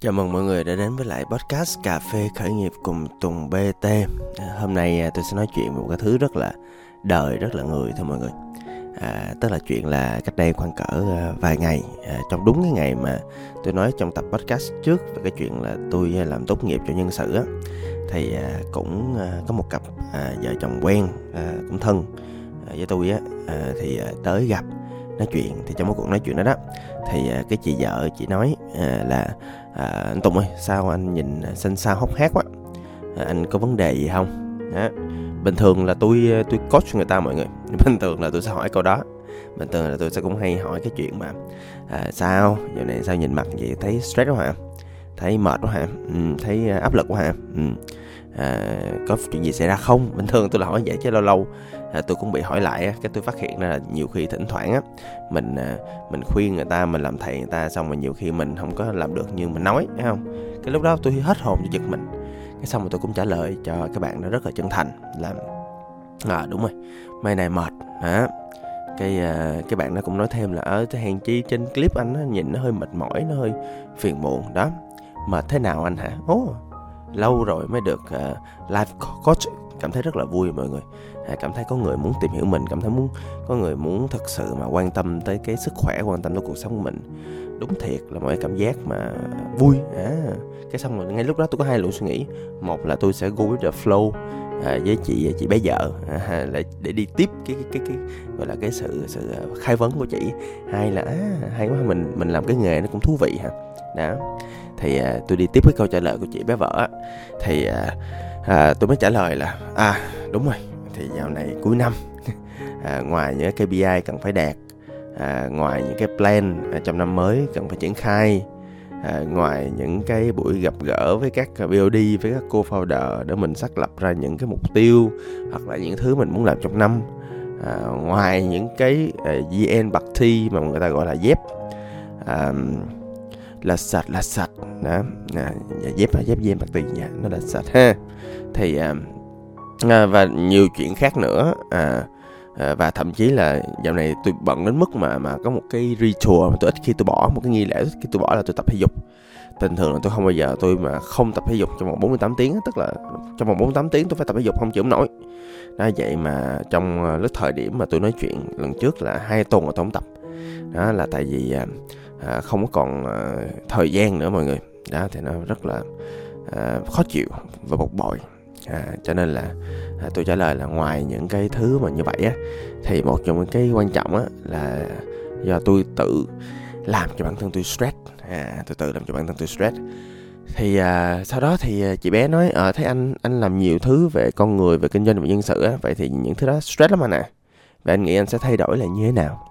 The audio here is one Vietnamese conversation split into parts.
Chào mừng mọi người đã đến với lại podcast Cà phê khởi nghiệp cùng Tùng BT à, Hôm nay à, tôi sẽ nói chuyện về một cái thứ rất là đời, rất là người thôi mọi người. À, Tức là chuyện là cách đây khoảng cỡ à, vài ngày à, Trong đúng cái ngày mà tôi nói trong tập podcast trước Về cái chuyện là tôi làm tốt nghiệp cho nhân sự á Thì à, cũng à, có một cặp à, vợ chồng quen, à, cũng thân à, với tôi á à, Thì à, tới gặp nói chuyện thì trong một cuộc nói chuyện đó đó thì à, cái chị vợ chị nói à, là à, anh Tùng ơi sao anh nhìn xanh xao hốc hác quá? À, anh có vấn đề gì không? Đó. bình thường là tôi à, tôi coach người ta mọi người. Bình thường là tôi sẽ hỏi câu đó. Bình thường là tôi sẽ cũng hay hỏi cái chuyện mà à, sao? Giờ này sao nhìn mặt vậy? Thấy stress quá hả? Thấy mệt quá hả? Ừ, thấy áp lực quá hả? Ừ. à, có chuyện gì xảy ra không? Bình thường tôi là hỏi vậy chứ lâu lâu à, tôi cũng bị hỏi lại á cái tôi phát hiện ra là nhiều khi thỉnh thoảng á mình à, mình khuyên người ta mình làm thầy người ta xong rồi nhiều khi mình không có làm được như mình nói thấy không? Cái lúc đó tôi hết hồn cho giật mình. Cái xong rồi tôi cũng trả lời cho các bạn nó rất là chân thành là à đúng rồi mai này mệt hả? Cái à, cái bạn nó cũng nói thêm là ở cái hàng chi trên clip anh nó nhìn nó hơi mệt mỏi nó hơi phiền muộn. Đó mệt thế nào anh hả? Ố lâu rồi mới được uh, live coach cảm thấy rất là vui mọi người. À, cảm thấy có người muốn tìm hiểu mình cảm thấy muốn có người muốn thật sự mà quan tâm tới cái sức khỏe quan tâm tới cuộc sống của mình. Đúng thiệt là mọi cảm giác mà vui. À cái xong rồi ngay lúc đó tôi có hai luồng suy nghĩ. Một là tôi sẽ go with the flow à, với chị chị bé vợ à, để, để đi tiếp cái, cái cái cái gọi là cái sự sự à, khai vấn của chị. Hai là à, hay quá mình mình làm cái nghề nó cũng thú vị ha. Đó thì à, tôi đi tiếp với câu trả lời của chị bé vợ thì à, à, tôi mới trả lời là à đúng rồi thì dạo này cuối năm à, ngoài những cái KPI cần phải đạt à, ngoài những cái plan à, trong năm mới cần phải triển khai à, ngoài những cái buổi gặp gỡ với các BOD với các co-founder để mình xác lập ra những cái mục tiêu hoặc là những thứ mình muốn làm trong năm à, ngoài những cái à, uh, VN bạc thi mà người ta gọi là dép à, là sạch là sạch. Đó à, dạ, dép dép VN bạc tiền, dạ, nó là sạch ha. Thì à, à, và nhiều chuyện khác nữa à, à, và thậm chí là dạo này tôi bận đến mức mà mà có một cái ritual mà tôi ít khi tôi bỏ một cái nghi lễ khi tôi bỏ là tôi tập thể dục. Bình thường là tôi không bao giờ tôi mà không tập thể dục trong vòng 48 tiếng tức là trong vòng 48 tiếng tôi phải tập thể dục không chịu nổi. Đó vậy mà trong à, lúc thời điểm mà tôi nói chuyện lần trước là hai tuần mà tôi không tập. Đó là tại vì à, à, không có còn à, thời gian nữa mọi người. Đó thì nó rất là à, khó chịu và bực bội. À, cho nên là à, tôi trả lời là ngoài những cái thứ mà như vậy á thì một trong những cái quan trọng á là do tôi tự làm cho bản thân tôi stress. À, tôi tự làm cho bản thân tôi stress. Thì à, sau đó thì à, chị bé nói ờ, à, thấy anh anh làm nhiều thứ về con người về kinh doanh về nhân sự á vậy thì những thứ đó stress lắm anh à. Và anh nghĩ anh sẽ thay đổi là như thế nào?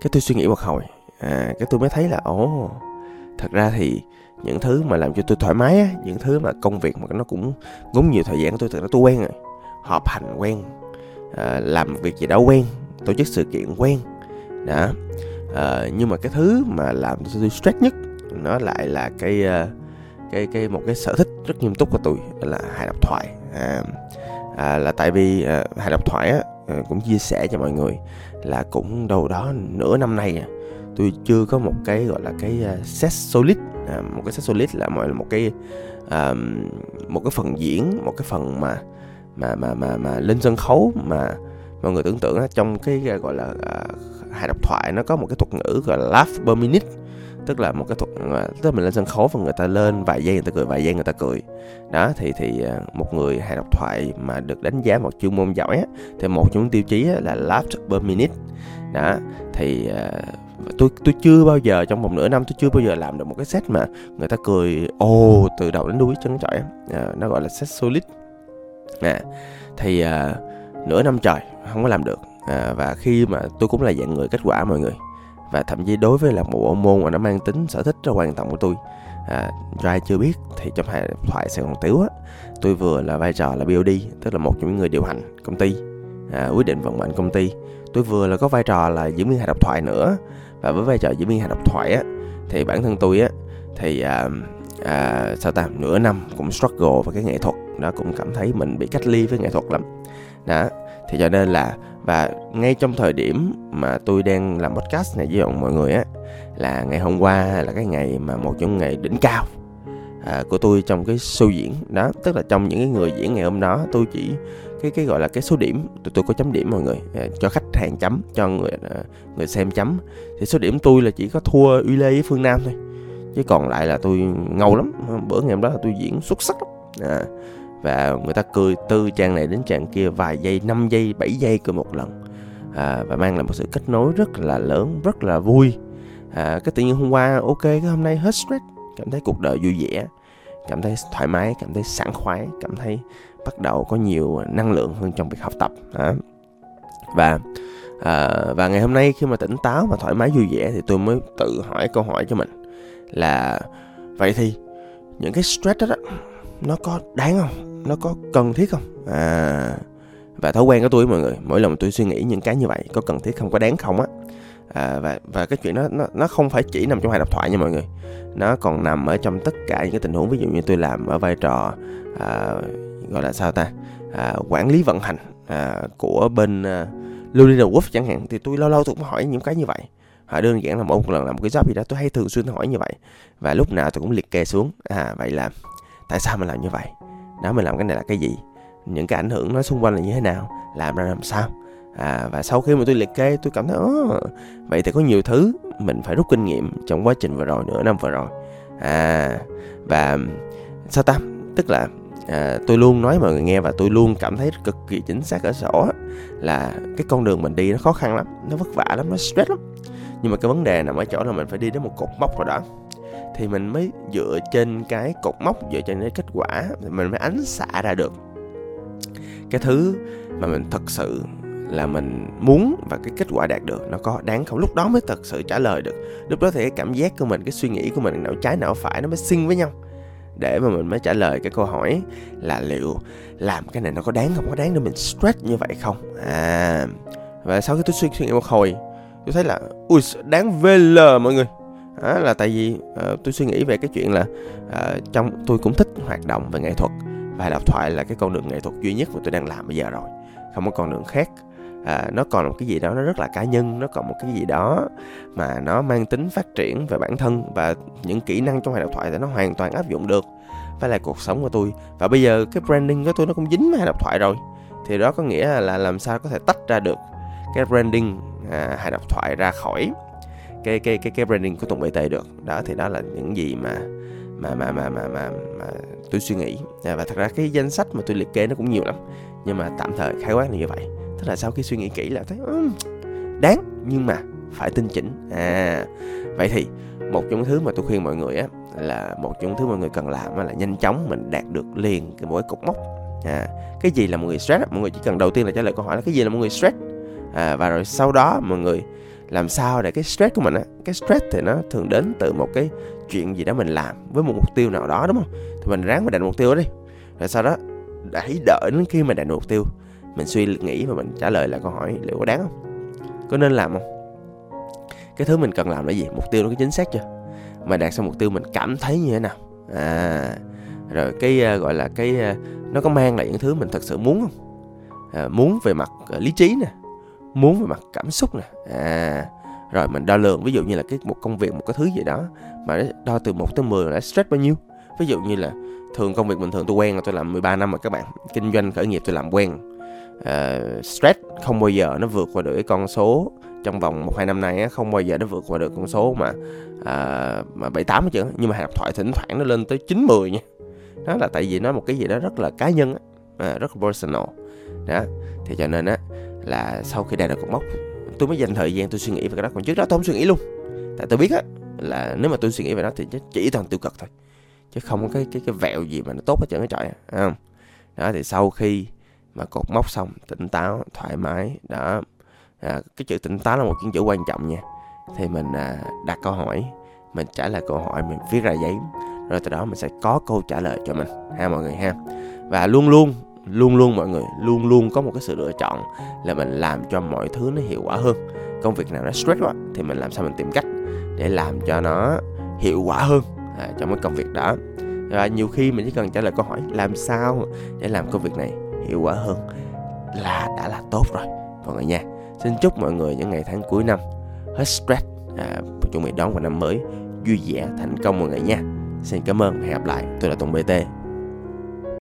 Cái tôi suy nghĩ một hồi à, cái tôi mới thấy là ồ thật ra thì những thứ mà làm cho tôi thoải mái á những thứ mà công việc mà nó cũng ngốn nhiều thời gian của tôi thực ra tôi quen rồi. Họp hành quen à, làm việc gì đó quen tổ chức sự kiện quen đó. À, nhưng mà cái thứ mà làm cho tôi stress nhất nó lại là cái ờ, cái cái một cái sở thích rất nghiêm túc của tôi là hài độc thoại. À, à, là tại vì ờ, à, hài độc thoại á cũng chia sẻ cho mọi người là cũng đâu đó nửa năm nay à, tôi chưa có một cái gọi là cái à, set solid. À, một cái set solid là mọi một cái à, một cái phần diễn một cái phần mà mà mà mà mà lên sân khấu mà mọi người tưởng tượng trong cái à, gọi là à, hài độc thoại nó có một cái thuật ngữ gọi là laugh per minute tức là một cái thuật à, tức là mình lên sân khấu và người ta lên vài giây người ta cười vài giây người ta cười. Đó thì thì một người hài độc thoại mà được đánh giá một chuyên môn giỏi á, thì một trong những tiêu chí là laugh per minute. Đó thì tôi tôi chưa bao giờ trong vòng nửa năm tôi chưa bao giờ làm được một cái set mà người ta cười ồ từ đầu đến đuôi chân trời à, nó gọi là set solid. À, thì à, nửa năm trời không có làm được. À, và khi mà tôi cũng là dạng người kết quả mọi người. Và thậm chí đối với là một bộ môn mà nó mang tính sở thích rất quan trọng của tôi. À, ai chưa biết thì trong hai thoại Sài Gòn Tiếu á tôi vừa là vai trò là BOD tức là một trong những người điều hành công ty. À, quyết định vận mệnh công ty. Tôi vừa là có vai trò là diễn viên hài độc thoại nữa và với vai trò diễn viên hài độc thoại á thì bản thân tôi á thì à, à, sao ta nửa năm cũng struggle với cái nghệ thuật. Nó cũng cảm thấy mình bị cách ly với nghệ thuật lắm. Đó thì cho nên là và ngay trong thời điểm mà tôi đang làm podcast này với mọi người á là ngày hôm qua là cái ngày mà một trong ngày đỉnh cao à, của tôi trong cái show diễn đó. Tức là trong những cái người diễn ngày hôm đó tôi chỉ cái cái gọi là cái số điểm tụi tôi có chấm điểm mọi người à, cho khách hàng chấm cho người à, người xem chấm. Thì số điểm tôi là chỉ có thua uy lê với phương nam thôi. Chứ còn lại là tôi ngầu lắm. Bữa ngày hôm đó là tôi diễn xuất sắc lắm. À, và người ta cười từ trang này đến trang kia vài giây 5 giây 7 giây cười một lần. À, và mang lại một sự kết nối rất là lớn rất là vui. À, cái tự nhiên hôm qua ok cái hôm nay hết stress cảm thấy cuộc đời vui vẻ cảm thấy thoải mái cảm thấy sảng khoái cảm thấy bắt đầu có nhiều năng lượng hơn trong việc học tập à. và à, và ngày hôm nay khi mà tỉnh táo và thoải mái vui vẻ thì tôi mới tự hỏi câu hỏi cho mình là vậy thì những cái stress đó, đó nó có đáng không nó có cần thiết không à và thói quen của tôi mọi người mỗi lần tôi suy nghĩ những cái như vậy có cần thiết không có đáng không á à, và và cái chuyện đó nó nó không phải chỉ nằm trong hai độc thoại nha mọi người. Nó còn nằm ở trong tất cả những cái tình huống ví dụ như tôi làm ở vai trò à, gọi là sao ta à, quản lý vận hành à, của bên à, Lulina Wolf chẳng hạn thì tôi lâu lâu tôi cũng hỏi những cái như vậy. Họ đơn giản là mỗi một lần làm một cái job gì đó tôi hay thường xuyên hỏi như vậy. Và lúc nào tôi cũng liệt kê xuống à vậy là tại sao mình làm như vậy? Đó mình làm cái này là cái gì? Những cái ảnh hưởng nó xung quanh là như thế nào? Làm ra làm sao? À, và sau khi mà tôi liệt kê tôi cảm thấy oh, vậy thì có nhiều thứ mình phải rút kinh nghiệm trong quá trình vừa rồi nửa năm vừa rồi. À và sao ta? Tức là à, tôi luôn nói mọi người nghe và tôi luôn cảm thấy cực kỳ chính xác ở sổ là cái con đường mình đi nó khó khăn lắm nó vất vả lắm nó stress lắm. Nhưng mà cái vấn đề nằm ở chỗ là mình phải đi đến một cột mốc rồi đó thì mình mới dựa trên cái cột mốc dựa trên cái kết quả thì mình mới ánh xạ ra được cái thứ mà mình thật sự là mình muốn và cái kết quả đạt được nó có đáng không? Lúc đó mới thật sự trả lời được. Lúc đó thì cái cảm giác của mình cái suy nghĩ của mình não trái não phải nó mới xinh với nhau. Để mà mình mới trả lời cái câu hỏi là liệu làm cái này nó có đáng không? Có đáng để mình stress như vậy không? À và sau khi tôi suy nghĩ một hồi tôi thấy là ui đáng VL mọi người. À, là tại vì uh, tôi suy nghĩ về cái chuyện là uh, trong tôi cũng thích hoạt động về nghệ thuật và đọc thoại là cái con đường nghệ thuật duy nhất mà tôi đang làm bây giờ rồi. Không có con đường khác à, nó còn một cái gì đó nó rất là cá nhân nó còn một cái gì đó mà nó mang tính phát triển về bản thân và những kỹ năng trong hệ độc thoại thì nó hoàn toàn áp dụng được. Với là cuộc sống của tôi. Và bây giờ cái branding của tôi nó cũng dính với hệ độc thoại rồi. Thì đó có nghĩa là làm sao có thể tách ra được cái branding à, hài độc thoại ra khỏi cái cái cái cái branding của Tùng BT được. Đó thì đó là những gì mà mà mà mà mà mà, mà tôi suy nghĩ. À, và thật ra cái danh sách mà tôi liệt kê nó cũng nhiều lắm. Nhưng mà tạm thời khái quát là như vậy tức là sau khi suy nghĩ kỹ là thấy um, đáng nhưng mà phải tinh chỉnh. À vậy thì một trong những thứ mà tôi khuyên mọi người á là một trong những thứ mọi người cần làm là nhanh chóng mình đạt được liền cái mỗi cột mốc. À cái gì là mọi người stress mọi người chỉ cần đầu tiên là trả lời câu hỏi là cái gì là mọi người stress? À, và rồi sau đó mọi người làm sao để cái stress của mình á cái stress thì nó thường đến từ một cái chuyện gì đó mình làm với một mục tiêu nào đó đúng không? Thì mình ráng mà đạt mục tiêu đó đi. Rồi sau đó hãy đợi đến khi mà đạt được mục tiêu mình suy nghĩ và mình trả lời là câu hỏi liệu có đáng không? Có nên làm không? Cái thứ mình cần làm là gì? Mục tiêu nó có chính xác chưa? Mà đạt xong mục tiêu mình cảm thấy như thế nào? À rồi cái uh, gọi là cái uh, nó có mang lại những thứ mình thật sự muốn không? À, muốn về mặt uh, lý trí nè muốn về mặt cảm xúc nè. À rồi mình đo lường ví dụ như là cái một công việc một cái thứ gì đó mà đo từ 1 tới 10 là stress bao nhiêu? Ví dụ như là thường công việc bình thường tôi quen là tôi làm 13 năm rồi các bạn. Kinh doanh khởi nghiệp tôi làm quen. Uh, stress không bao giờ nó vượt qua được cái con số trong vòng một hai năm nay á, không bao giờ nó vượt qua được con số mà uh, mà bảy tám hết trơn nhưng mà hàng thoại thỉnh thoảng nó lên tới chín mười nha. Đó là tại vì nó một cái gì đó rất là cá nhân á, à, rất là personal. Đó thì cho nên á là sau khi đạt được cột mốc tôi mới dành thời gian tôi suy nghĩ về cái đó. Còn trước đó tôi không suy nghĩ luôn. Tại tôi biết á là nếu mà tôi suy nghĩ về nó thì chỉ toàn tiêu cực thôi chứ không có cái cái cái vẹo gì mà nó tốt hết trơn cái trời không? Đó thì sau khi mà cột mốc xong tỉnh táo thoải mái đó. À, cái chữ tỉnh táo là một cái chữ quan trọng nha. Thì mình à, đặt câu hỏi mình trả lời câu hỏi mình viết ra giấy rồi từ đó mình sẽ có câu trả lời cho mình ha mọi người ha. Và luôn luôn luôn luôn mọi người luôn luôn có một cái sự lựa chọn là mình làm cho mọi thứ nó hiệu quả hơn. Công việc nào nó stress quá thì mình làm sao mình tìm cách để làm cho nó hiệu quả hơn à, trong cái công việc đó. Và nhiều khi mình chỉ cần trả lời câu hỏi làm sao để làm công việc này hiệu quả hơn? là đã là tốt rồi mọi người nha. Xin chúc mọi người những ngày tháng cuối năm hết stress à, chuẩn bị đón vào năm mới vui vẻ thành công mọi người nha. Xin cảm ơn và hẹn gặp lại. Tôi là tùng bt